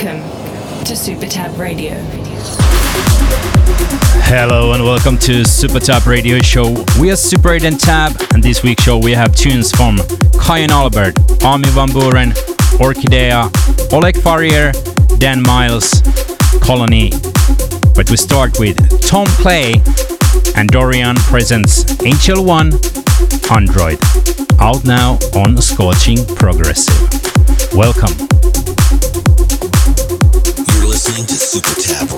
Welcome to Super Tab Radio. Hello and welcome to Super Tab Radio Show. We are Super 8 and Tab, and this week's show we have tunes from Kyau Albert, Armin van Buuren, Orkidea, Oleg Farrier, Dan Miles, Kolonie. But we start with Tom Klay and Doriann presents Angel One Android, out now on Scorching Progressive. Welcome. Super Tab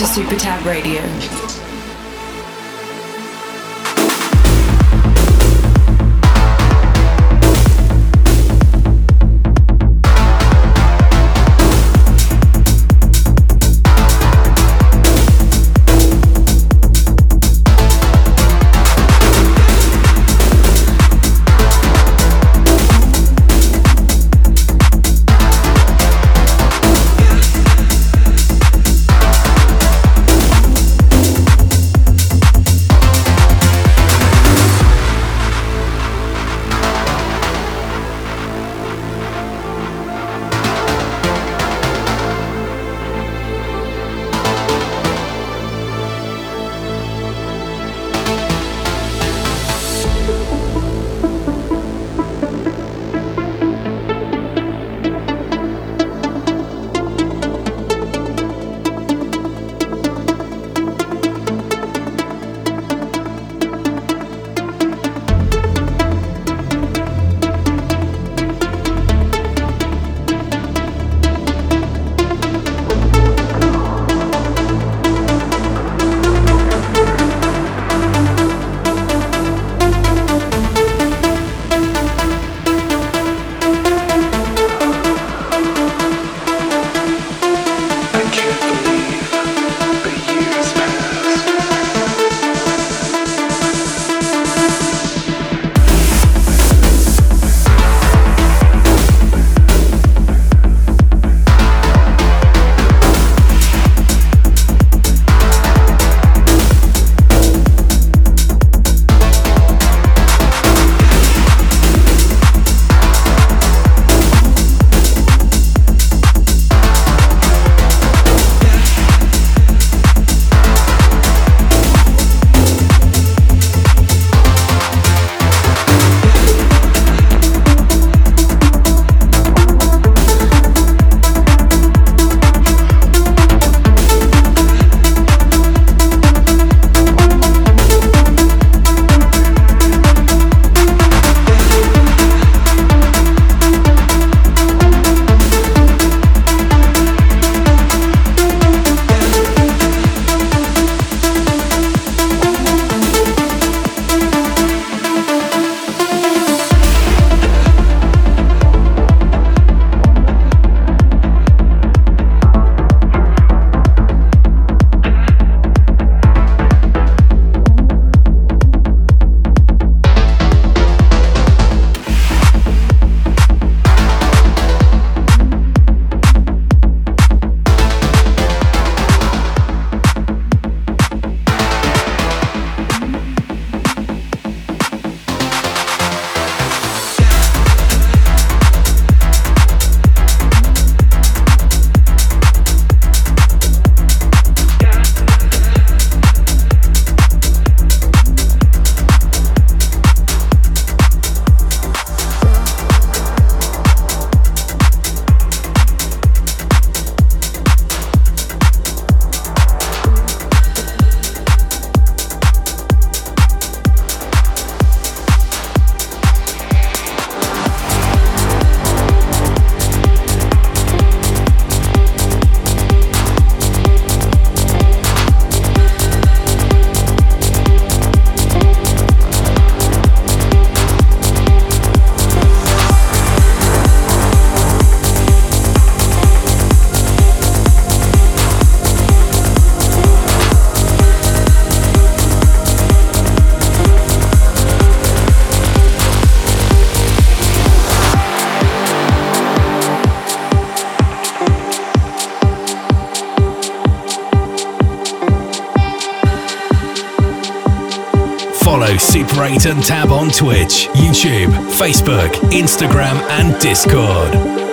to Super Tab Radio. And Tab on Twitch, YouTube, Facebook, Instagram, and Discord.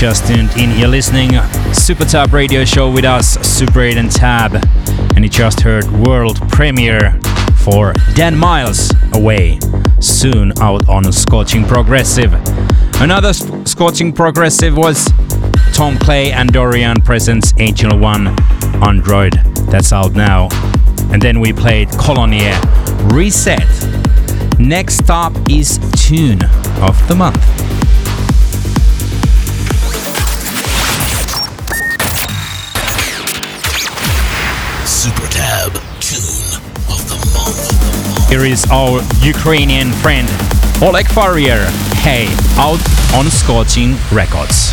Just tuned in, you're listening Super Tab Radio Show with us, Super 8 and Tab, and you just heard world premiere for Dan Miles Away, soon out on Scorching Progressive. Another Scorching Progressive was Tom Klay and Doriann Presents Angel One Android, that's out now. And then we played Kolonie Reset. Next up is Tune of the Month. Here is our Ukrainian friend Oleg Farrier. Hey, out on Scorching Records.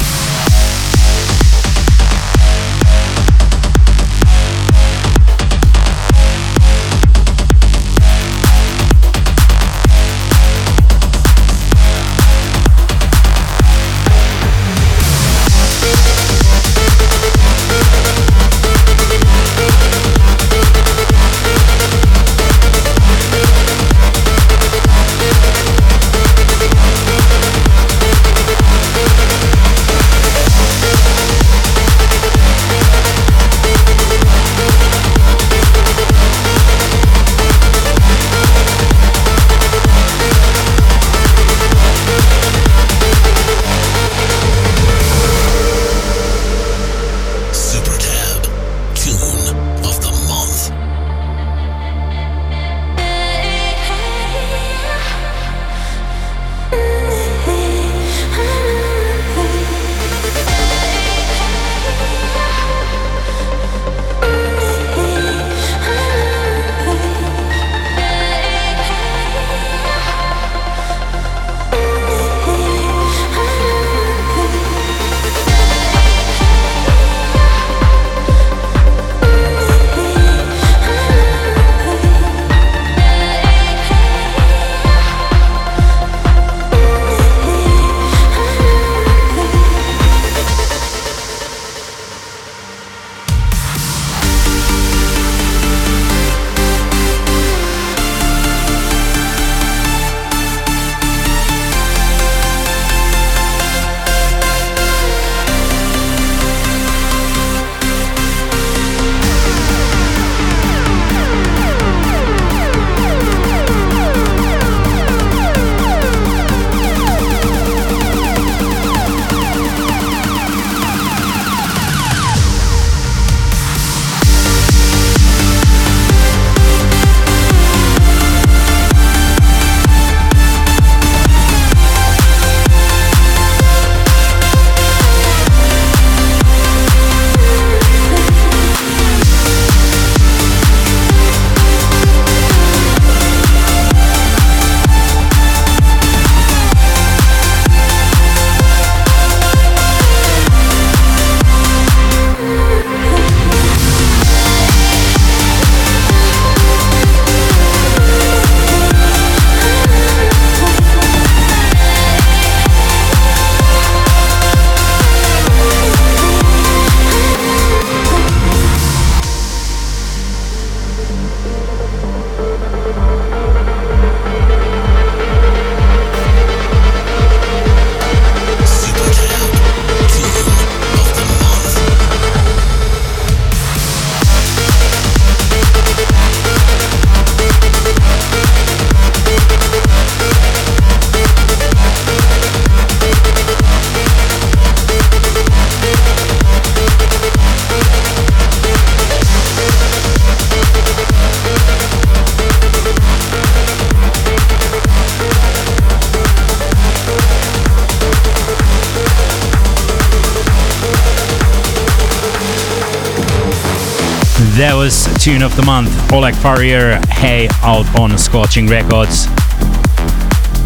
The Month, Oleg Farrier, Hey, out on Scorching Records.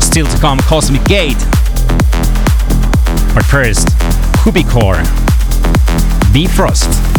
Still to come, Cosmic Gate. But first, Cubicore, Bifrost. You're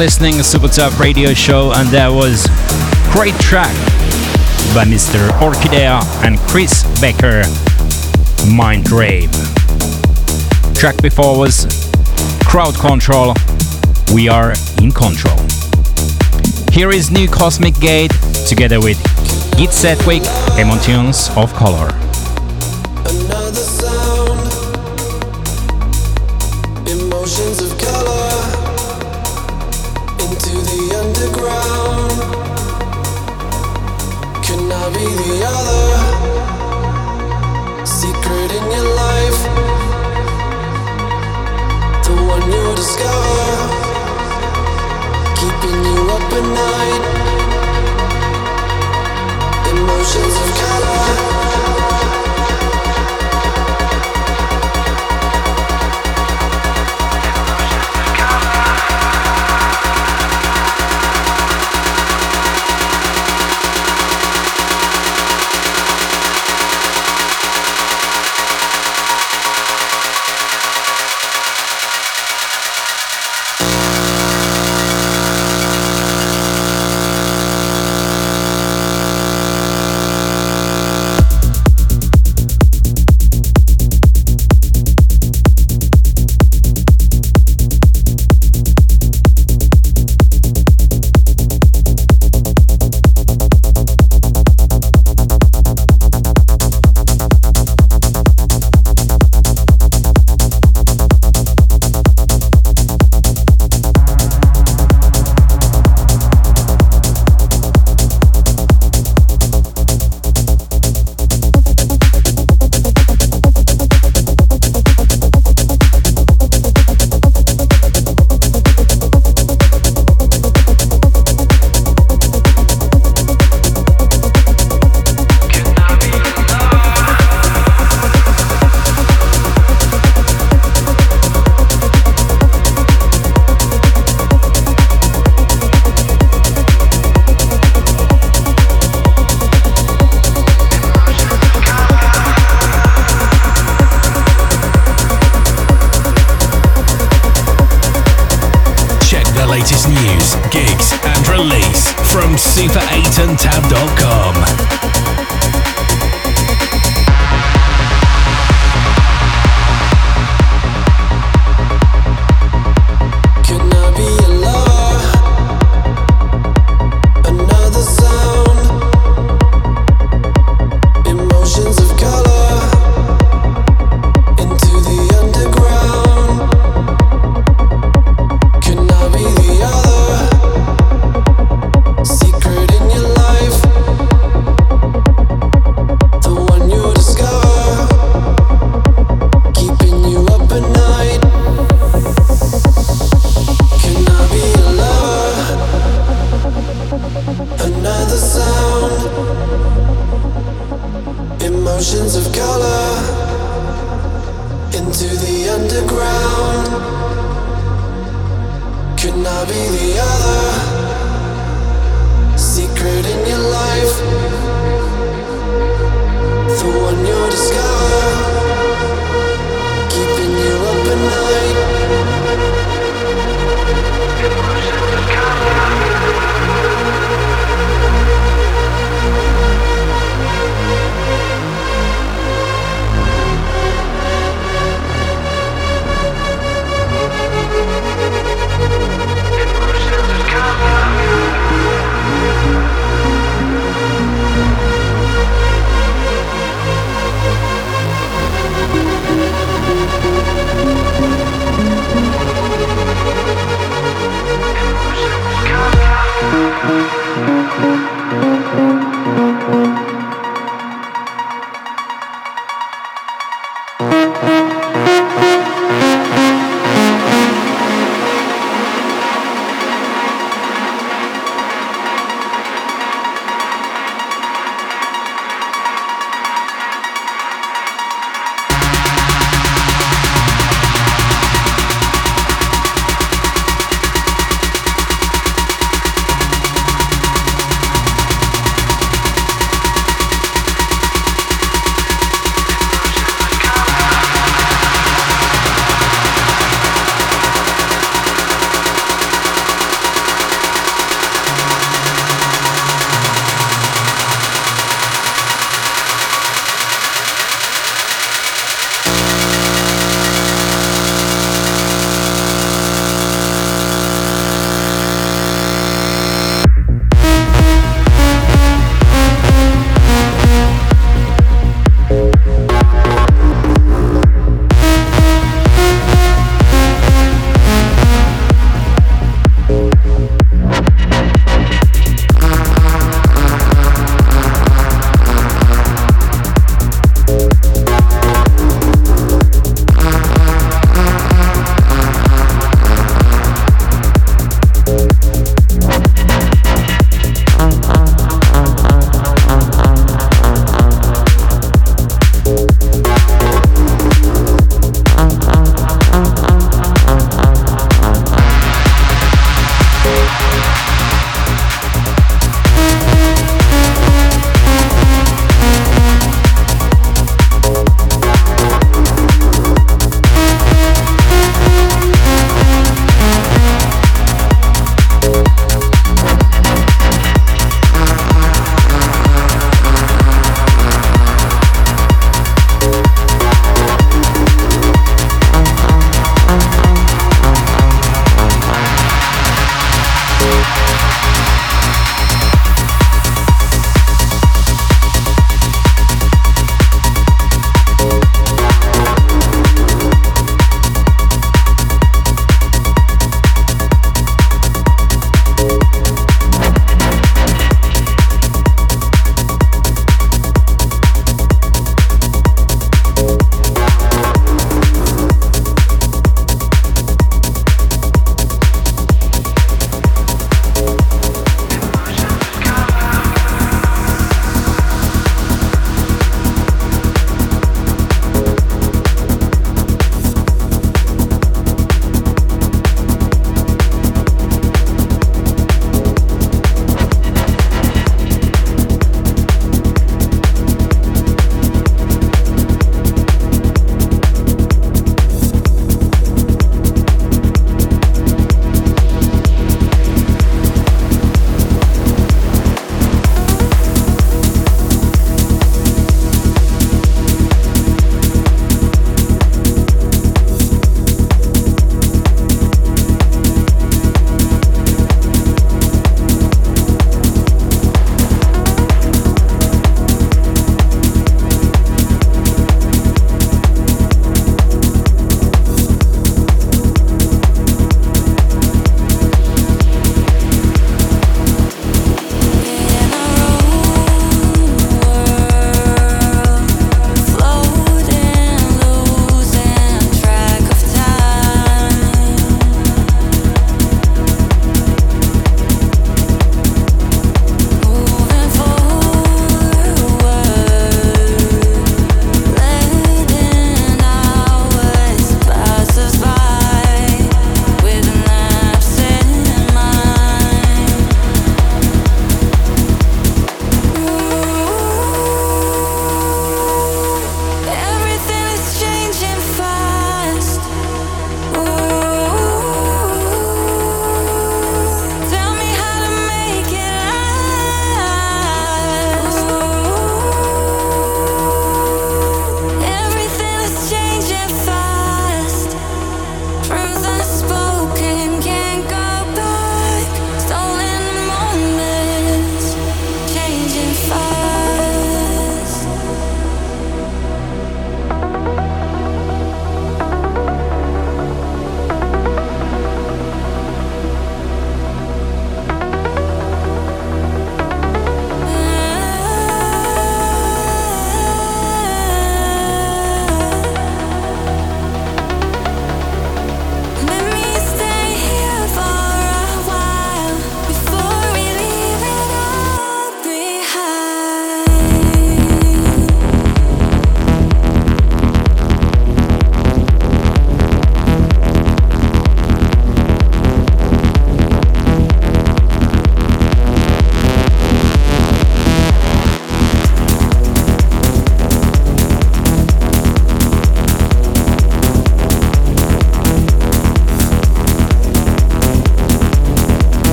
listening to SuperTab Radio Show, and that was great track by Mr. Orkidea and Chris Bekker, Mind Rave. Track before was Crowd Control, We Are in Control. Here is New Cosmic Gate together with Gid Sedgwick, Emotions of Color. Another sound, emotions of color. the other secret in your life, the one you discover, keeping you up at night. Emotions of color.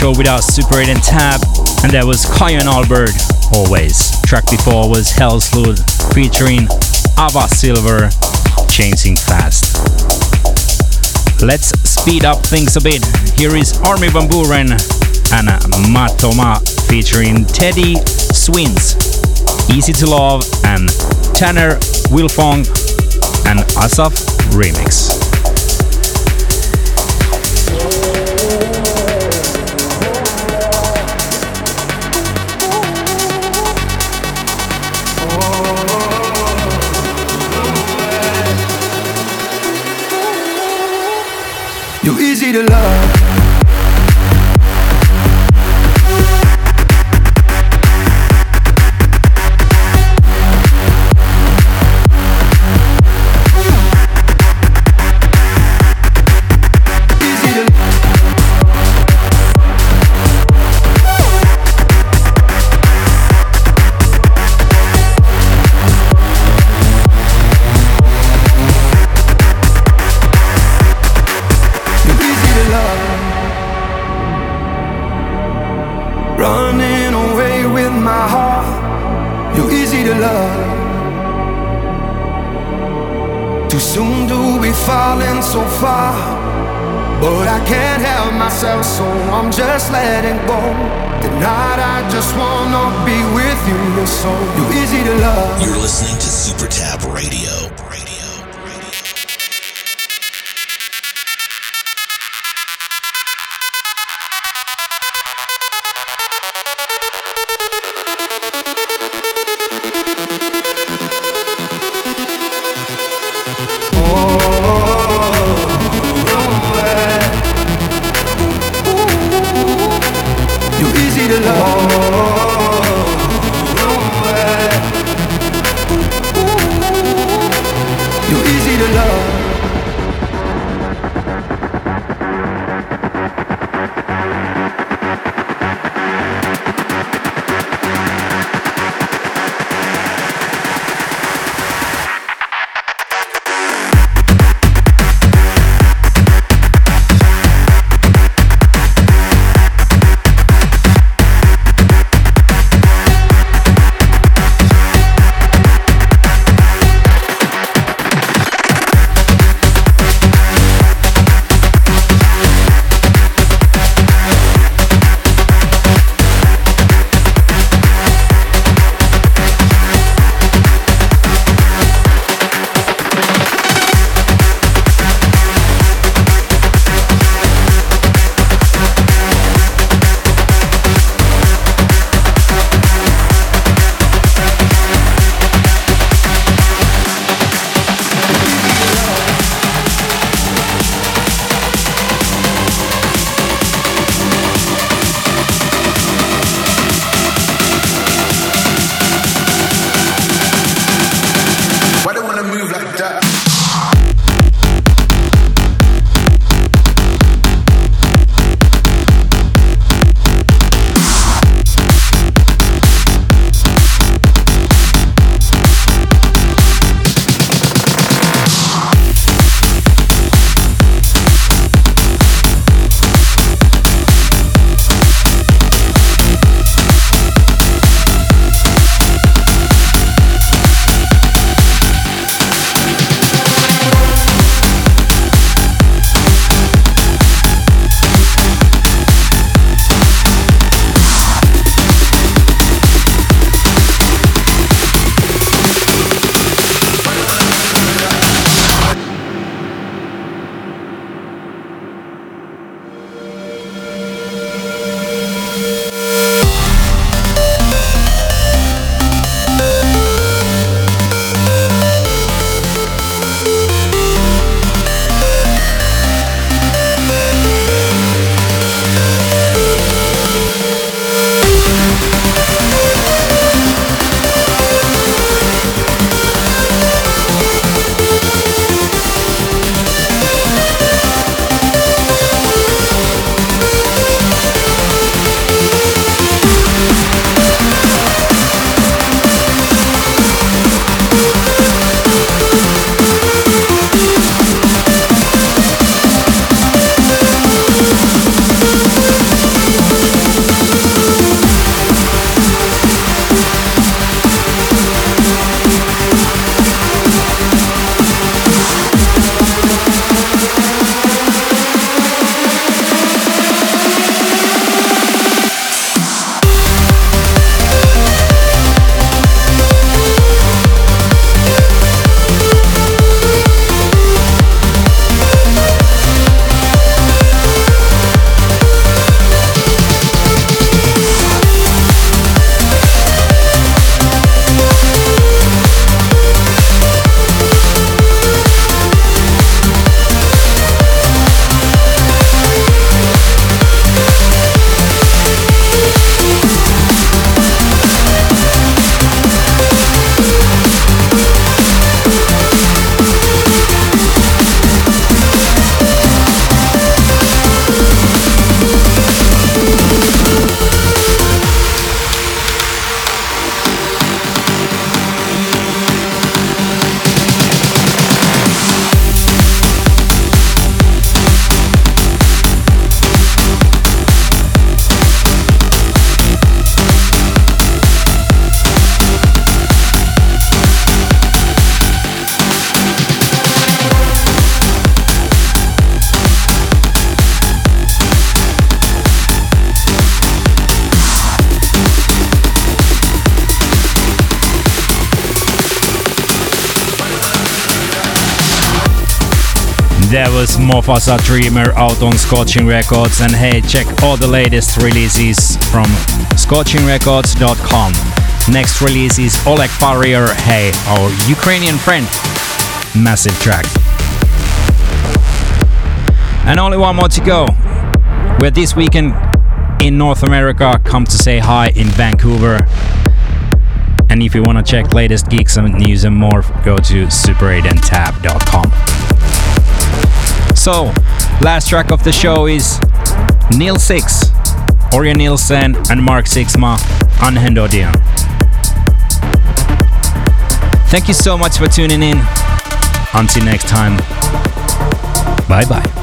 Show without Super 8 and Tab, and that was Kyau and Albert, always. Track before was Hell's Helsloot featuring Ava Silver, Chasing Fast. Let's speed up things a bit. Here is Armin van Buuren and Matoma featuring Teddy Swims, Easy to Love, and Tanner Wilfong and Assaf remix. Easy to love There was Mofasa Dreamer out on Scorching Records, and hey, check all the latest releases from scorchingrecords.com. Next release is Oleg Farrier, hey, our Ukrainian friend. Massive track. And only one more to go. We're this weekend in North America. Come to say hi in Vancouver. And if you want to check latest geeks and news and more, go to super8andtab.com. So, last track of the show is nilsix, Orjan Nilsen, and Mark Sixma, Anhedonia. Thank you so much for tuning in. Until next time, bye bye.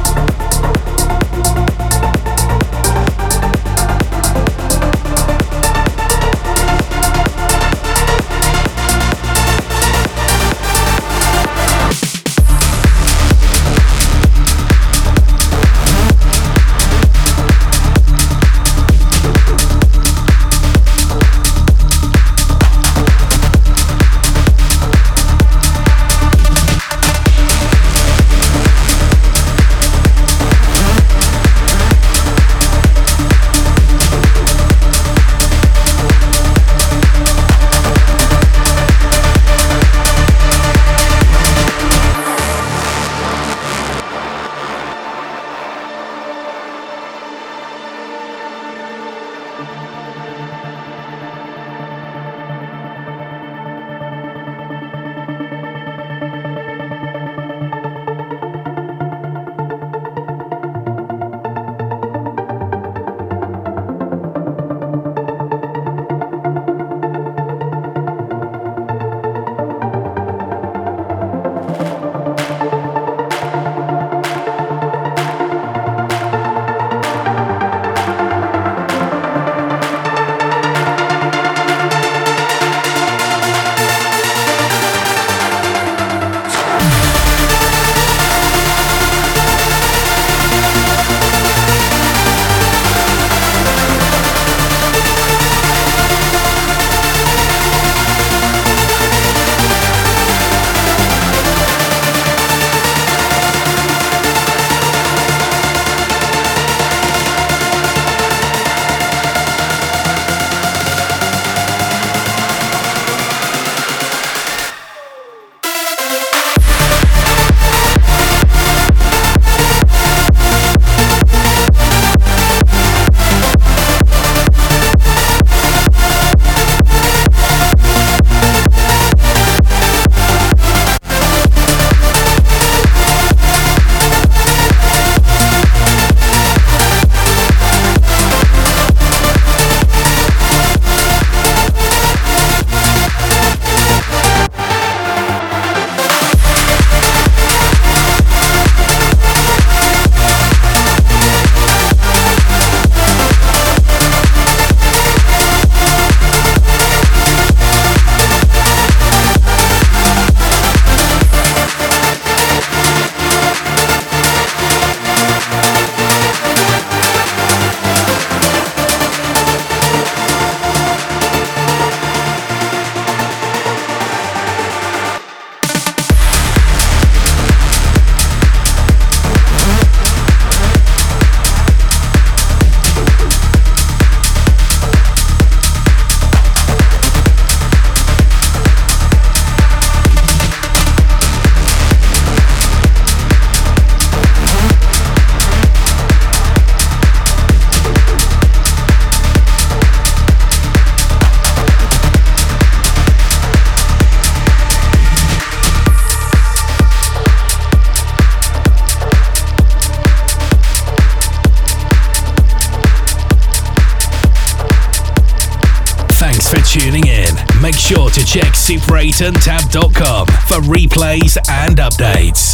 Super8andtab.com for replays and updates.